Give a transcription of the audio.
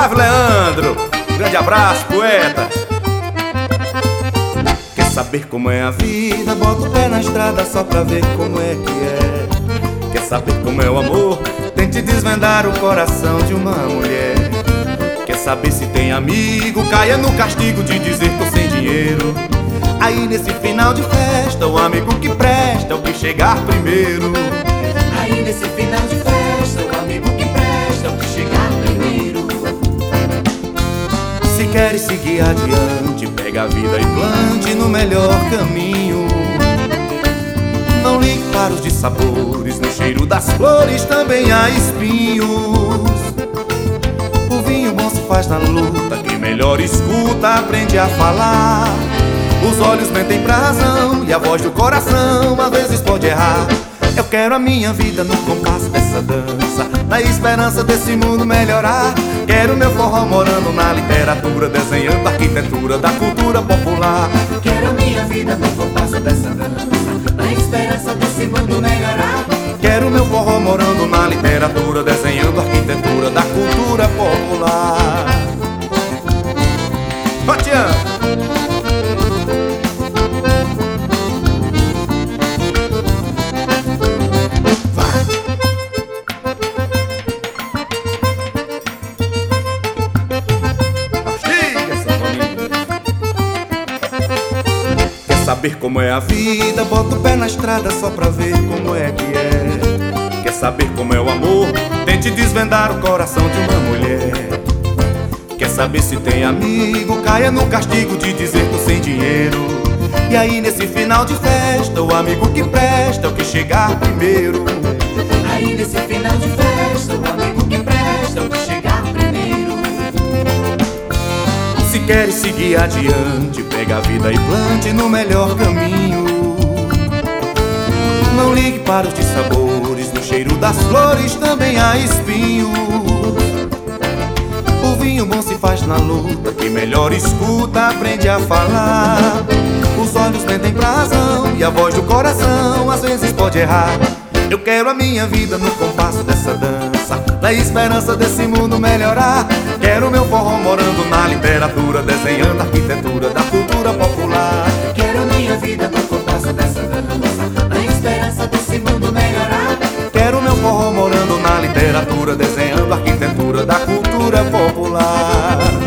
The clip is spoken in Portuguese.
Flávio Leandro. Grande abraço, poeta. Quer saber como é a vida? Bota o pé na estrada só pra ver como é que é. Quer saber como é o amor? Tente desvendar o coração de uma mulher. Quer saber se tem amigo? Caia no castigo de dizer tô sem dinheiro. Aí nesse final de festa, o amigo que presta é o que chegar primeiro. Seguir adiante, pega a vida e plante no melhor caminho. Não ligue para os dissabores, no cheiro das flores também há espinhos. O vinho bom se faz na luta, quem melhor escuta aprende a falar. Os olhos mentem pra razão e a voz do coração às vezes pode errar. Eu quero a minha vida no compasso dessa dança, na esperança desse mundo melhorar. Quero meu forró morando na literatura, desenhando a arquitetura da cultura popular. Quero a minha vida no compasso dessa dança, na esperança desse mundo melhorar. Quero meu forró morando na literatura, desenhando a arquitetura da cultura popular. Saber como é a vida? Bota o pé na estrada só pra ver como é que é. Quer saber como é o amor? Tente desvendar o coração de uma mulher. Quer saber se tem amigo? Caia no castigo de dizer tô sem dinheiro. E aí nesse final de festa, o amigo que presta é o que chegar primeiro. Aí nesse final queres seguir adiante, pega a vida e plante no melhor caminho. Não ligue para os dissabores, no cheiro das flores também há espinhos. O vinho bom se faz na luta, quem melhor escuta aprende a falar. Os olhos mentem pra razão e a voz do coração às vezes pode errar. Eu quero a minha vida no compasso dessa na esperança desse mundo melhorar. Quero meu forró morando na literatura, desenhando a arquitetura da cultura popular. Quero minha vida no compasso dessa dança, na esperança desse mundo melhorar. Quero meu forró morando na literatura, desenhando a arquitetura da cultura popular.